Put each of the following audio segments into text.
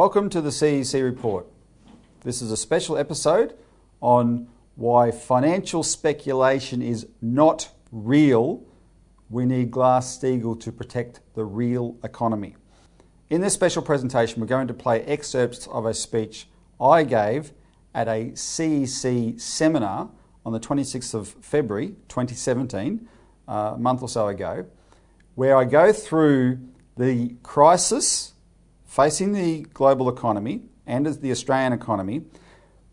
Welcome to the CEC report. This is a special episode on why financial speculation is not real. We need Glass Steagall to protect the real economy. In this special presentation, we're going to play excerpts of a speech I gave at a CEC seminar on the 26th of February 2017, uh, a month or so ago, where I go through the crisis facing the global economy and as the Australian economy,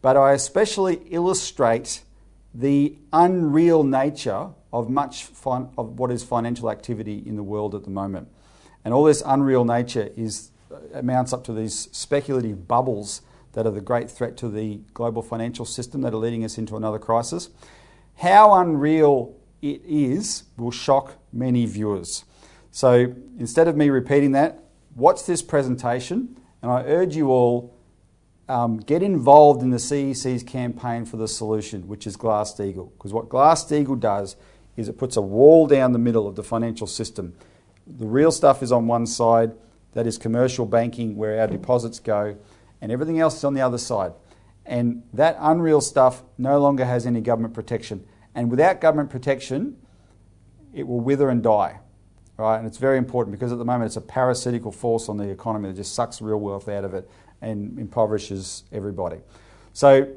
but I especially illustrate the unreal nature of much fin- of what is financial activity in the world at the moment. And all this unreal nature is uh, amounts up to these speculative bubbles that are the great threat to the global financial system that are leading us into another crisis. How unreal it is will shock many viewers. So instead of me repeating that, watch this presentation, and I urge you all um, get involved in the CEC's campaign for the solution, which is Glass Steagall. Because what Glass Steagall does is it puts a wall down the middle of the financial system. The real stuff is on one side, that is commercial banking, where our deposits go, and everything else is on the other side. And that unreal stuff no longer has any government protection. And without government protection, it will wither and die right? And it's very important because at the moment it's a parasitical force on the economy that just sucks real wealth out of it and impoverishes everybody. So,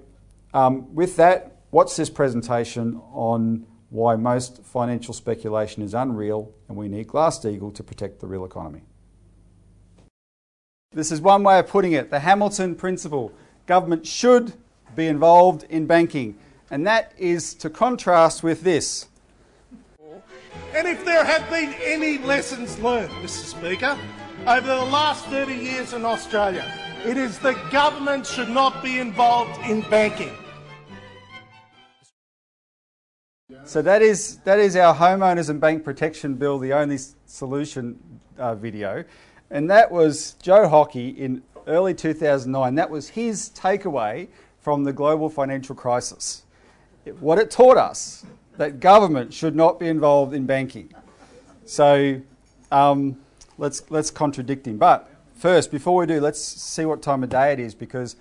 um, with that, what's this presentation on why most financial speculation is unreal and we need Glass-Steagall to protect the real economy? This is one way of putting it the Hamilton principle. Government should be involved in banking, and that is to contrast with this. And if there have been any lessons learned, Mr. Speaker, over the last 30 years in Australia, it is the government should not be involved in banking. So that is that is our homeowners and bank protection bill, the only solution uh, video, and that was Joe Hockey in early 2009. That was his takeaway from the global financial crisis. What it taught us that government should not be involved in banking. So um, let's, let's contradict him. But first, before we do, let's see what time of day it is because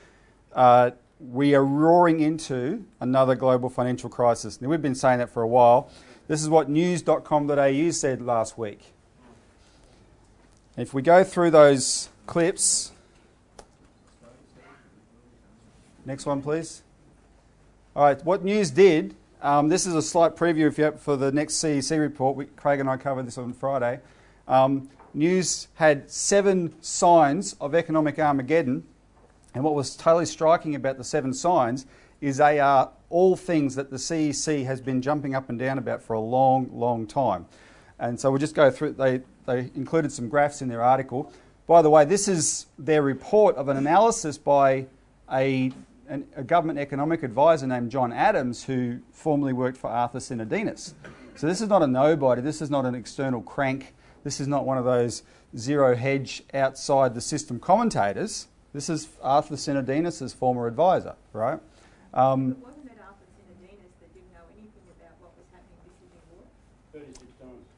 uh, we are roaring into another global financial crisis. Now, we've been saying that for a while. This is what news.com.au said last week. If we go through those clips, next one, please. All right, what news did um, this is a slight preview for the next CEC report. We, Craig and I covered this on Friday. Um, news had seven signs of economic Armageddon, and what was totally striking about the seven signs is they are all things that the CEC has been jumping up and down about for a long, long time. And so we'll just go through. They they included some graphs in their article. By the way, this is their report of an analysis by a an, a government economic advisor named John Adams who formerly worked for Arthur Sinodinos. So this is not a nobody, this is not an external crank, this is not one of those zero hedge outside the system commentators. This is Arthur Sinodinos' former advisor, right? Um,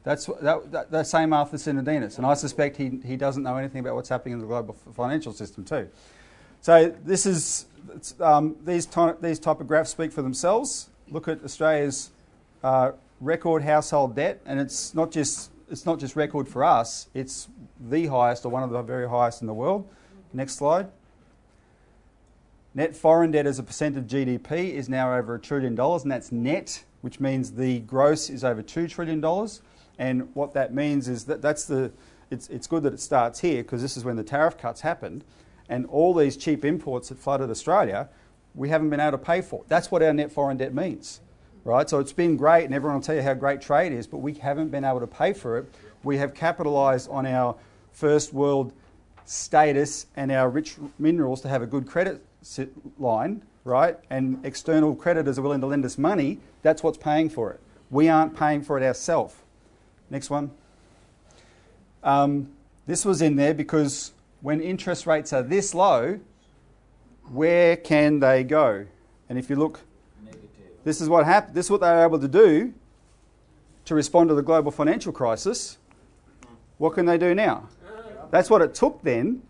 That's that, that, that, same Arthur Sinodinos, and I suspect he, he doesn't know anything about what's happening in the global financial system too. So this is um, these, ty- these type of graphs speak for themselves. Look at Australia's uh, record household debt, and it's not just it's not just record for us; it's the highest or one of the very highest in the world. Next slide. Net foreign debt as a percent of GDP is now over a trillion dollars, and that's net, which means the gross is over two trillion dollars. And what that means is that that's the it's, it's good that it starts here because this is when the tariff cuts happened and all these cheap imports that flooded Australia, we haven't been able to pay for. That's what our net foreign debt means, right? So it's been great, and everyone will tell you how great trade is, but we haven't been able to pay for it. We have capitalised on our first world status and our rich minerals to have a good credit line, right? And external creditors are willing to lend us money. That's what's paying for it. We aren't paying for it ourselves. Next one. Um, this was in there because when interest rates are this low, where can they go? And if you look, Negative. this is what happened. This is what they were able to do to respond to the global financial crisis. What can they do now? That's what it took then.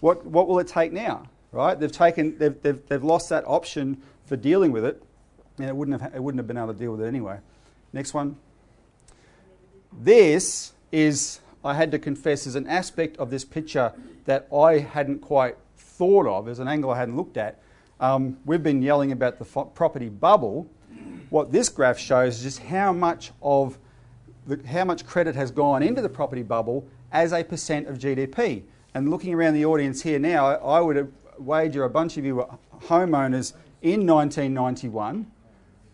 what, what will it take now? Right? They've taken, they've, they've, they've lost that option for dealing with it, and it wouldn't have, it wouldn't have been able to deal with it anyway. Next one. This is, I had to confess, is an aspect of this picture that I hadn't quite thought of, as an angle I hadn't looked at. Um, we've been yelling about the property bubble. What this graph shows is just how much of the, how much credit has gone into the property bubble as a percent of GDP. And looking around the audience here now, I would wager a bunch of you were homeowners in 1991,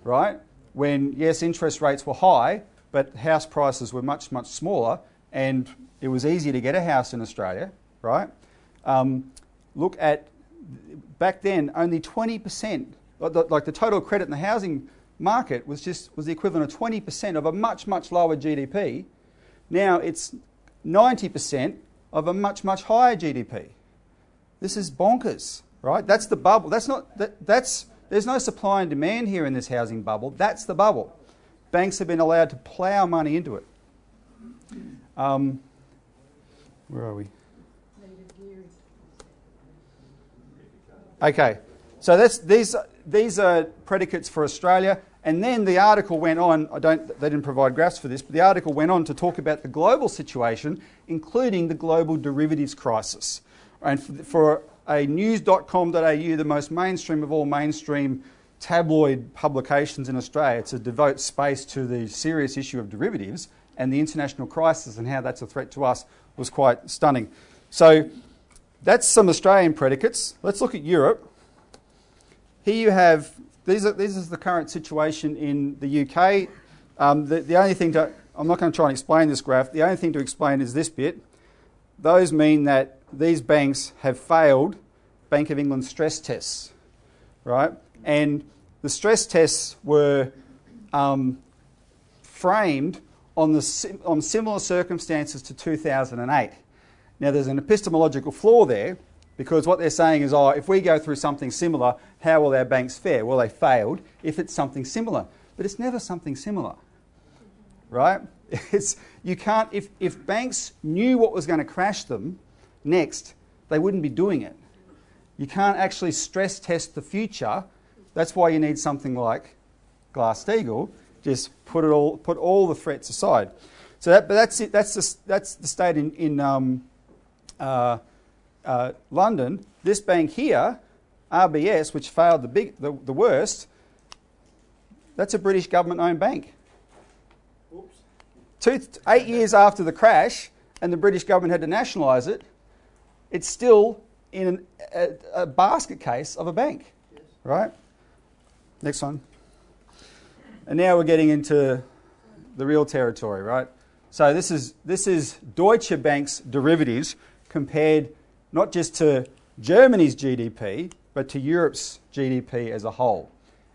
right? When yes, interest rates were high, but house prices were much much smaller, and it was easy to get a house in Australia, right? Um, look at back then, only 20%, like the total credit in the housing market was just was the equivalent of 20% of a much much lower GDP. Now it's 90% of a much much higher GDP. This is bonkers, right? That's the bubble. That's not that, that's there's no supply and demand here in this housing bubble. That's the bubble. Banks have been allowed to plough money into it. Um, where are we? Okay, so that's, these, these are predicates for Australia. And then the article went on, I don't, they didn't provide graphs for this, but the article went on to talk about the global situation, including the global derivatives crisis. And for, for a news.com.au, the most mainstream of all mainstream tabloid publications in Australia, to devote space to the serious issue of derivatives and the international crisis and how that's a threat to us was quite stunning. So that's some Australian predicates. Let's look at Europe. Here you have, these are, this is the current situation in the UK. Um, the, the only thing to, I'm not going to try and explain this graph, the only thing to explain is this bit. Those mean that these banks have failed Bank of England stress tests, right? And the stress tests were um, framed on, the, on similar circumstances to 2008. Now, there's an epistemological flaw there because what they're saying is, oh, if we go through something similar, how will our banks fare? Well, they failed if it's something similar. But it's never something similar, right? It's, you can't, if, if banks knew what was going to crash them next, they wouldn't be doing it. You can't actually stress test the future. That's why you need something like Glass-Steagall. Just put it all, put all the threats aside. So that, but that's it. That's the, that's the state in, in um, uh, uh, London, this bank here, RBS, which failed the, big, the, the worst, that's a British government owned bank. Two, eight years after the crash, and the British government had to nationalise it, it's still in an, a, a, basket case of a bank. Yes. Right? Next one. And now we're getting into the real territory, right? So this is, this is Deutsche Bank's derivatives compared not just to Germany's GDP, but to Europe's GDP as a whole.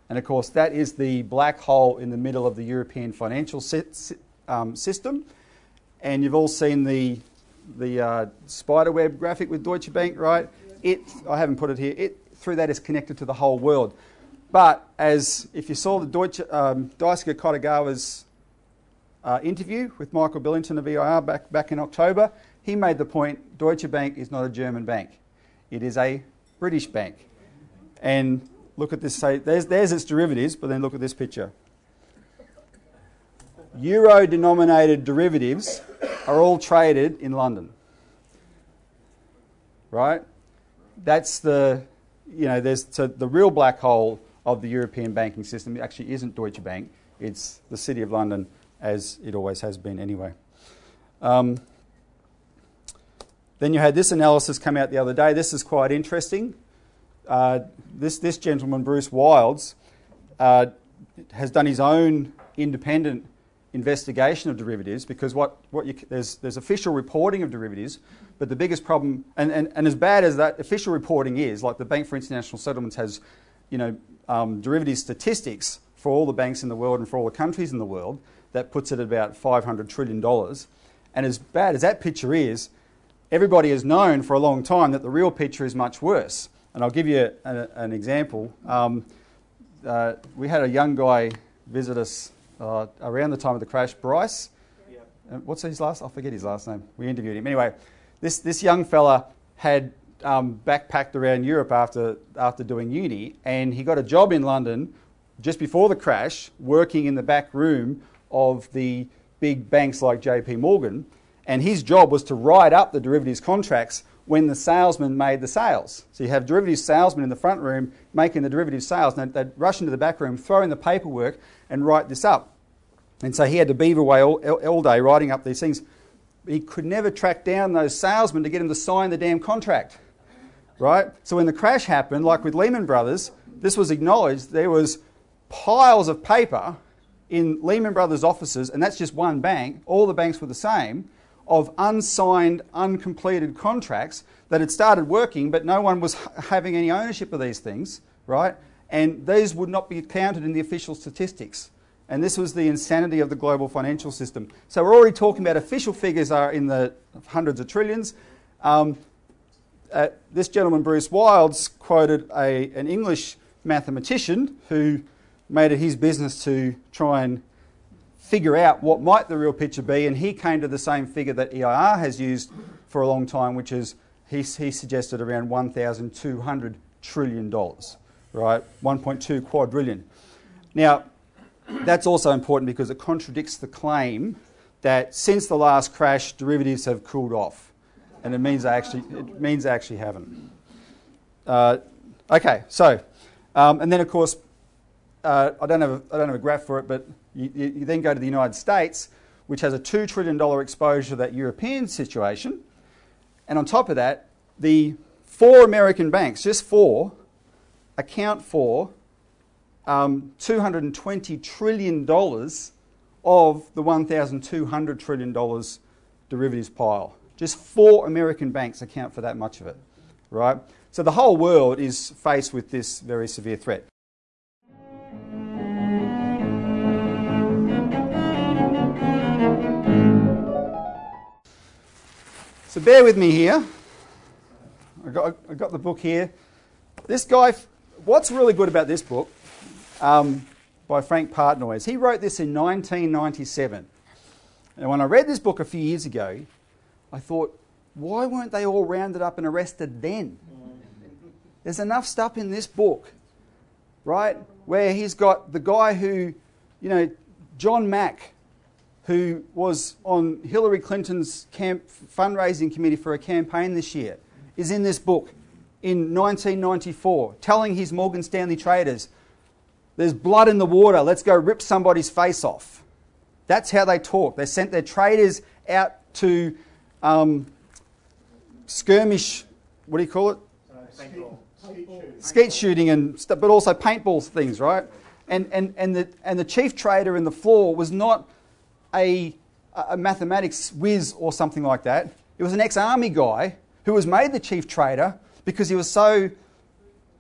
And of course, that is the black hole in the middle of the European financial um, system. And you've all seen the, the uh, spiderweb graphic with Deutsche Bank, right? It, I haven't put it here, it, through that is connected to the whole world. But as if you saw the Deutsche, um, Daisuke uh, interview with Michael Billington of EIR back, back in October, he made the point Deutsche Bank is not a German bank, it is a British bank. And look at this, say, there's, there's its derivatives, but then look at this picture. Euro denominated derivatives are all traded in London. Right? That's the, you know, there's the real black hole of the European banking system It actually isn't Deutsche Bank, it's the City of London, as it always has been anyway. Um, then you had this analysis come out the other day. This is quite interesting. Uh, this, this gentleman, Bruce Wilds, uh, has done his own independent investigation of derivatives because what, what you, there's, there's official reporting of derivatives, but the biggest problem, and, and, and as bad as that official reporting is, like the Bank for International Settlements has you know, um, derivative statistics for all the banks in the world and for all the countries in the world, that puts it at about $500 trillion. And as bad as that picture is, everybody has known for a long time that the real picture is much worse. And I'll give you a, an example. Um, uh, we had a young guy visit us uh, around the time of the crash, Bryce. Yep. Uh, what's his last? I forget his last name. We interviewed him. Anyway, this, this young fella had um, backpacked around Europe after, after doing uni, and he got a job in London just before the crash, working in the back room of the big banks like JP Morgan. And his job was to write up the derivatives contracts when the salesman made the sales. So you have derivatives salesmen in the front room making the derivatives sales, and they'd rush into the back room, throw in the paperwork, and write this up. And so he had to beaver away all, all day writing up these things. He could never track down those salesmen to get them to sign the damn contract. Right? So when the crash happened, like with Lehman Brothers, this was acknowledged. There was piles of paper in Lehman Brothers offices, and that's just one bank, all the banks were the same, of unsigned, uncompleted contracts that had started working, but no one was having any ownership of these things, right? And these would not be counted in the official statistics. And this was the insanity of the global financial system. So we're already talking about official figures are in the hundreds of trillions. Um, uh, this gentleman, Bruce Wilds, quoted a, an English mathematician who made it his business to try and figure out what might the real picture be, and he came to the same figure that EIR has used for a long time, which is he, he suggested around $1,200 trillion, right? 1.2 quadrillion. Now, that's also important because it contradicts the claim that since the last crash, derivatives have cooled off, and it means they actually it means they actually haven't. Uh, okay, so um, and then of course uh, I don't have a, I don't have a graph for it, but you, you, then go to the United States, which has a two trillion dollar exposure to that European situation, and on top of that, the four American banks, just four, account for um, $220 trillion of the $1,200 trillion derivatives pile. Just four American banks account for that much of it, right? So the whole world is faced with this very severe threat. So bear with me here. I got, I got the book here. This guy, what's really good about this book um, by Frank Partnoy. is He wrote this in 1997. And when I read this book a few years ago, I thought, why weren't they all rounded up and arrested then? There's enough stuff in this book, right? Where he's got the guy who, you know, John Mack, who was on Hillary Clinton's camp fundraising committee for a campaign this year, is in this book in 1994, telling his Morgan Stanley traders, there's blood in the water. Let's go rip somebody's face off. That's how they talk. They sent their traders out to um, skirmish, what do you call it? Uh, Skeet shooting and stuff, but also paintball things, right? And, and, and, the, and the chief trader in the floor was not a, a mathematics whiz or something like that. It was an ex army guy who was made the chief trader because he was so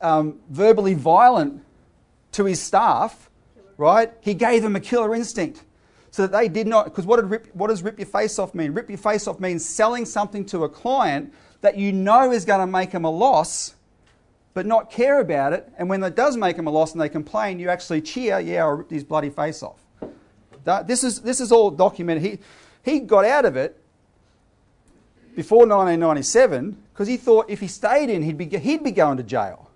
um, verbally violent to his staff, right? He gave them a killer instinct so that they did not, because what, what does rip your face off mean? Rip your face off means selling something to a client that you know is going to make them a loss, but not care about it. And when it does make them a loss and they complain, you actually cheer, yeah, I'll rip his bloody face off. That, this, is, this is all documented. He, he got out of it before 1997 because he thought if he stayed in, he'd be, he'd be going to jail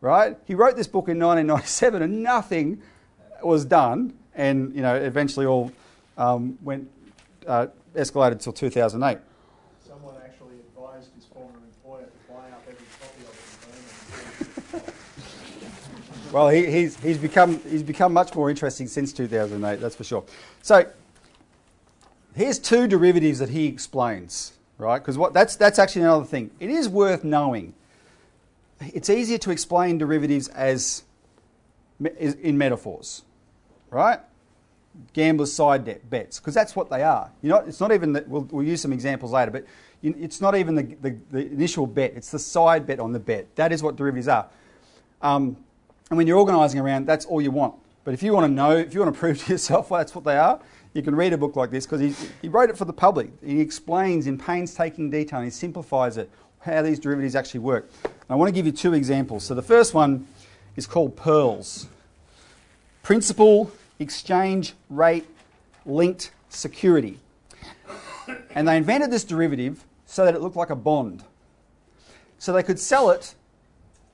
right? He wrote this book in 1997 and nothing was done, and you know eventually all um, went uh, escalated until 2008. Someone actually advised his former employer to buy up every copy of it. well, he, he's, he's, become, he's become much more interesting since 2008, that's for sure. So, here's two derivatives that he explains, right? Because what that's, that's actually another thing. It is worth knowing it's easier to explain derivatives as in metaphors, right? Gamblers' side bets, because that's what they are. You know, it's not even that. We'll, we'll use some examples later, but it's not even the, the, the, initial bet. It's the side bet on the bet. That is what derivatives are. Um, and when you're organising around, that's all you want. But if you want to know, if you want to prove to yourself well, that's what they are, you can read a book like this because he, he wrote it for the public. He explains in painstaking detail and he simplifies it how these derivatives actually work. I want to give you two examples. So the first one is called pearls. Principal Exchange Rate Linked Security. And they invented this derivative so that it looked like a bond. so they could sell it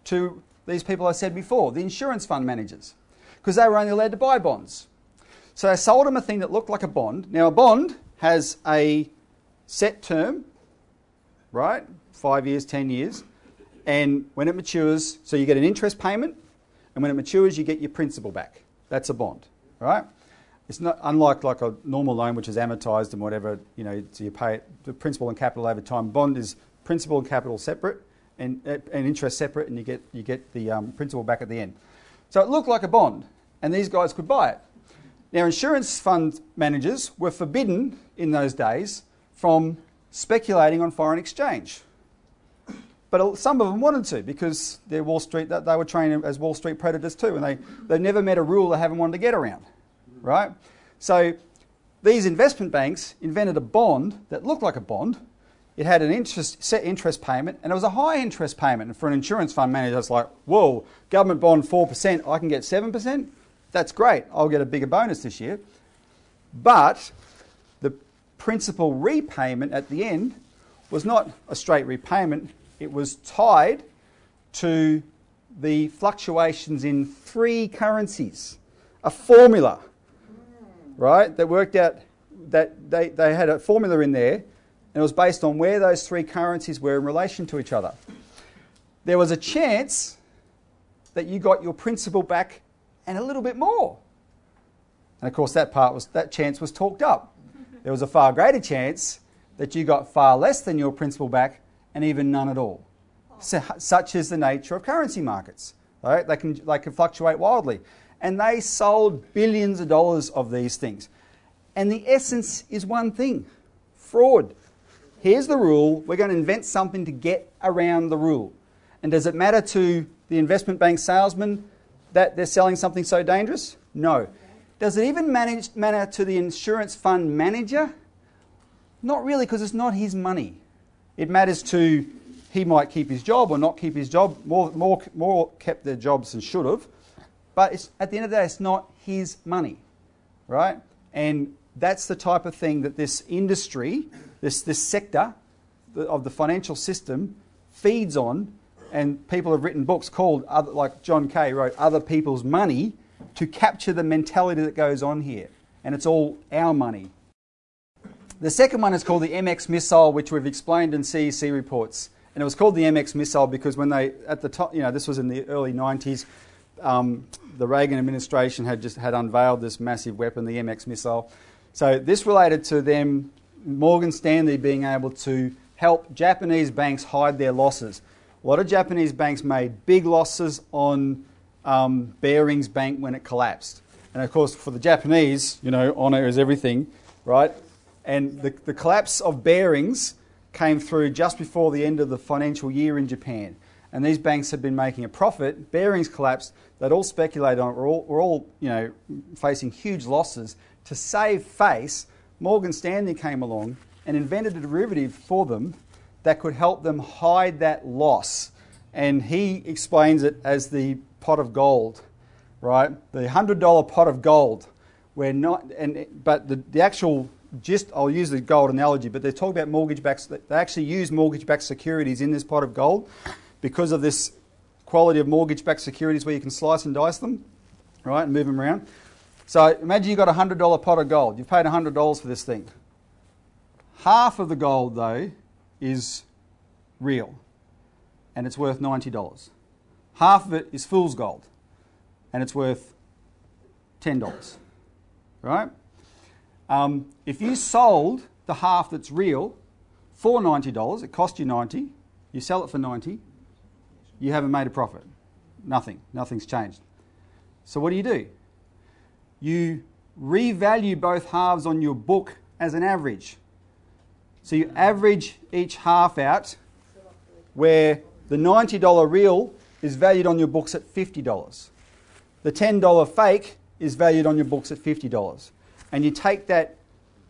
to these people I said before, the insurance fund managers, because they were only allowed to buy bonds. So they sold them a thing that looked like a bond. Now, a bond has a set term, right? Five years, ten years. And when it matures, so you get an interest payment, and when it matures, you get your principal back. That's a bond, right? It's not unlike like a normal loan, which is amortized and whatever, you know, so you pay it, the principal and capital over time. Bond is principal and capital separate, and, and interest separate, and you get, you get the um, principal back at the end. So it looked like a bond, and these guys could buy it. Now, insurance fund managers were forbidden in those days from speculating on foreign exchange. But some of them wanted to because they're Wall Street, they were trained as Wall Street predators too, and they, they never met a rule they haven't wanted to get around right? So these investment banks invented a bond that looked like a bond. It had an interest, set interest payment, and it was a high interest payment. And for an insurance fund manager, it's like, whoa, government bond 4%, I can get 7%? That's great. I'll get a bigger bonus this year. But the principal repayment at the end was not a straight repayment, it was tied to the fluctuations in three currencies, a formula right, that worked out that they, they had a formula in there, and it was based on where those three currencies were in relation to each other. There was a chance that you got your principal back and a little bit more. And of course, that part was that chance was talked up. There was a far greater chance that you got far less than your principal back and even none at all. So, such is the nature of currency markets. Right? They, can, they can fluctuate wildly and they sold billions of dollars of these things. And the essence is one thing fraud. Here's the rule we're going to invent something to get around the rule. And does it matter to the investment bank salesman that they're selling something so dangerous? No. Does it even manage, matter to the insurance fund manager? Not really, because it's not his money. It matters to he might keep his job or not keep his job. More, more, more kept their jobs than should have. But at the end of the day, it's not his money, right? And that's the type of thing that this industry, this, this sector of the financial system feeds on. And people have written books called, other, like John Kay wrote, Other People's Money to capture the mentality that goes on here. And it's all our money. The second one is called the MX missile, which we've explained in CEC reports. And it was called the MX missile because when they, at the top, you know, this was in the early 90s, um, the Reagan administration had just had unveiled this massive weapon, the MX missile. So this related to them, Morgan Stanley being able to help Japanese banks hide their losses. A lot of Japanese banks made big losses on um, Barings Bank when it collapsed. And of course, for the Japanese, you know, honour is everything, right? And the, the collapse of Barings came through just before the end of the financial year in Japan and these banks had been making a profit. Barings collapsed. They'd all speculated on it. We're all, we're all you know, facing huge losses. To save face, Morgan Stanley came along and invented a derivative for them that could help them hide that loss. And he explains it as the pot of gold, right? The $100 pot of gold. Where not, and, but the, the actual gist, I'll use the gold analogy, but they talk about mortgage backed, they actually use mortgage backed securities in this pot of gold because of this quality of mortgage backed securities where you can slice and dice them, right, and move them around. So imagine you've got a $100 pot of gold. You've paid $100 for this thing. Half of the gold, though, is real, and it's worth $90. Half of it is fool's gold, and it's worth $10. Right? Um, if you sold the half that's real for $90, it cost you 90 you sell it for 90 you haven't made a profit. Nothing. Nothing's changed. So what do you do? You revalue both halves on your book as an average. So you average each half out where the $90 real is valued on your books at $50. The $10 fake is valued on your books at $50. And you take that,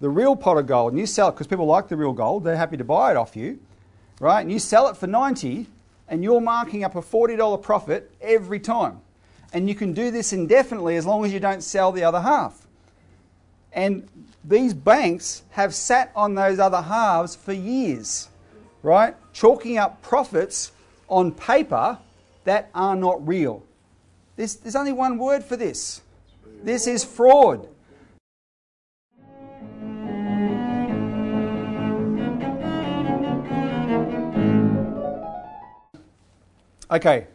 the real pot of gold, and you sell it because people like the real gold, they're happy to buy it off you, right? And you sell it for 90 and you're marking up a $40 profit every time. And you can do this indefinitely as long as you don't sell the other half. And these banks have sat on those other halves for years, right? Chalking up profits on paper that are not real. There's, there's only one word for this this is fraud. Okay,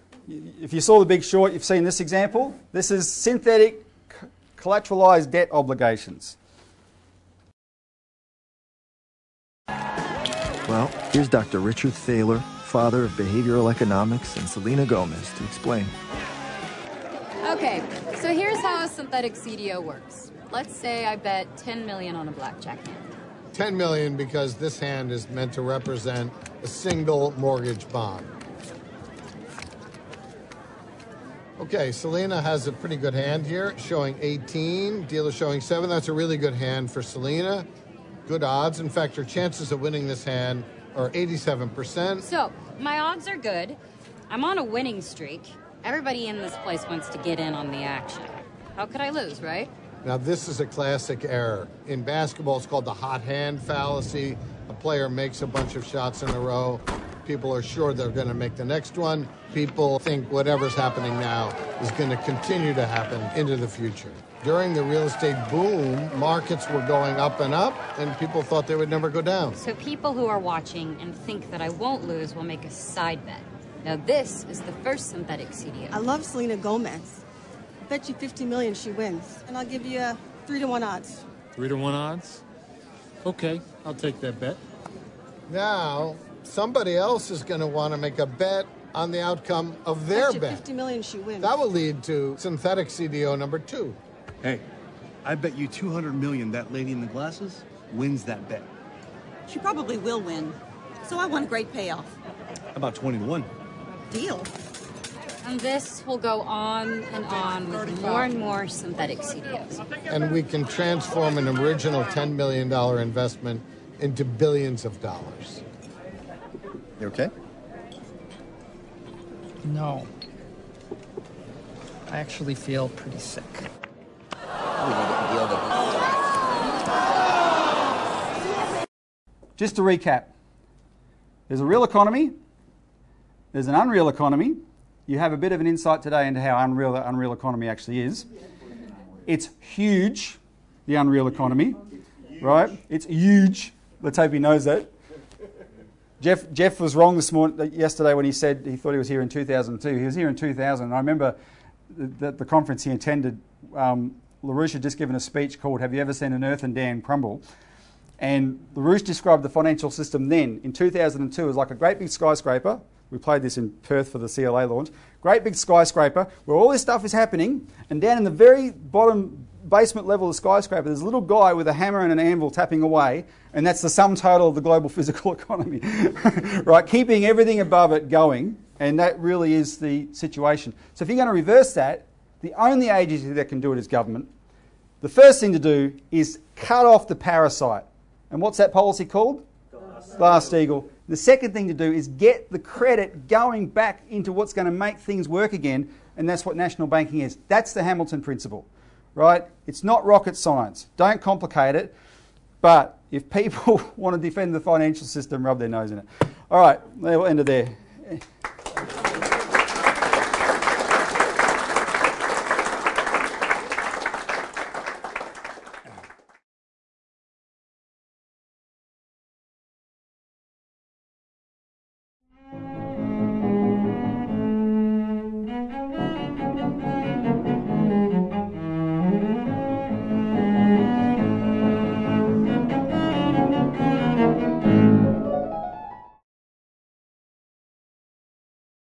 if you saw the big short, you've seen this example. This is synthetic collateralized debt obligations. Well, here's Dr. Richard Thaler, father of behavioral economics, and Selena Gomez to explain. Okay, so here's how a synthetic CDO works. Let's say I bet 10 million on a blackjack hand. 10 million because this hand is meant to represent a single mortgage bond. Okay, Selena has a pretty good hand here, showing 18. Dealer showing 7. That's a really good hand for Selena. Good odds. In fact, her chances of winning this hand are 87%. So, my odds are good. I'm on a winning streak. Everybody in this place wants to get in on the action. How could I lose, right? Now, this is a classic error. In basketball, it's called the hot hand fallacy. A player makes a bunch of shots in a row. People are sure they're going to make the next one. People think whatever's happening now is going to continue to happen into the future. During the real estate boom, markets were going up and up, and people thought they would never go down. So, people who are watching and think that I won't lose will make a side bet. Now, this is the first synthetic CDO. I love Selena Gomez. I bet you 50 million she wins, and I'll give you a three to one odds. Three to one odds? Okay, I'll take that bet. Now, somebody else is going to want to make a bet on the outcome of their Bet 50 million she wins. That will lead to synthetic CDO number two. Hey, I bet you 200 million that lady in the glasses wins that bet. She probably will win. So I want a great payoff. About 20 to 1. Deal. And this will go on and on with more and more synthetic CDOs. And we can transform an original $10 million investment into billions of dollars. You okay? No. I actually feel pretty sick. Just to recap there's a real economy, there's an unreal economy. You have a bit of an insight today into how unreal the unreal economy actually is. It's huge, the unreal economy, right? It's huge. Let's hope he knows that. Jeff, Jeff was wrong this morning, yesterday when he said he thought he was here in 2002. He was here in 2000. I remember the, the conference he attended. Um, LaRouche had just given a speech called "Have you ever seen an Earthen dam crumble?" And LaRouche described the financial system then in 2002 as like a great big skyscraper. We played this in Perth for the CLA launch. Great big skyscraper where all this stuff is happening, and down in the very bottom basement level of the skyscraper, there's a little guy with a hammer and an anvil tapping away, and that's the sum total of the global physical economy, right? Keeping everything above it going, and that really is the situation. So if you're going to reverse that, the only agency that can do it is government. The first thing to do is cut off the parasite. And what's that policy called? Glass-Steagall. The second thing to do is get the credit going back into what's going to make things work again, and that's what national banking is. That's the Hamilton principle, right? It's not rocket science. Don't complicate it. But if people want to defend the financial system, rub their nose in it. All right, we'll end it there.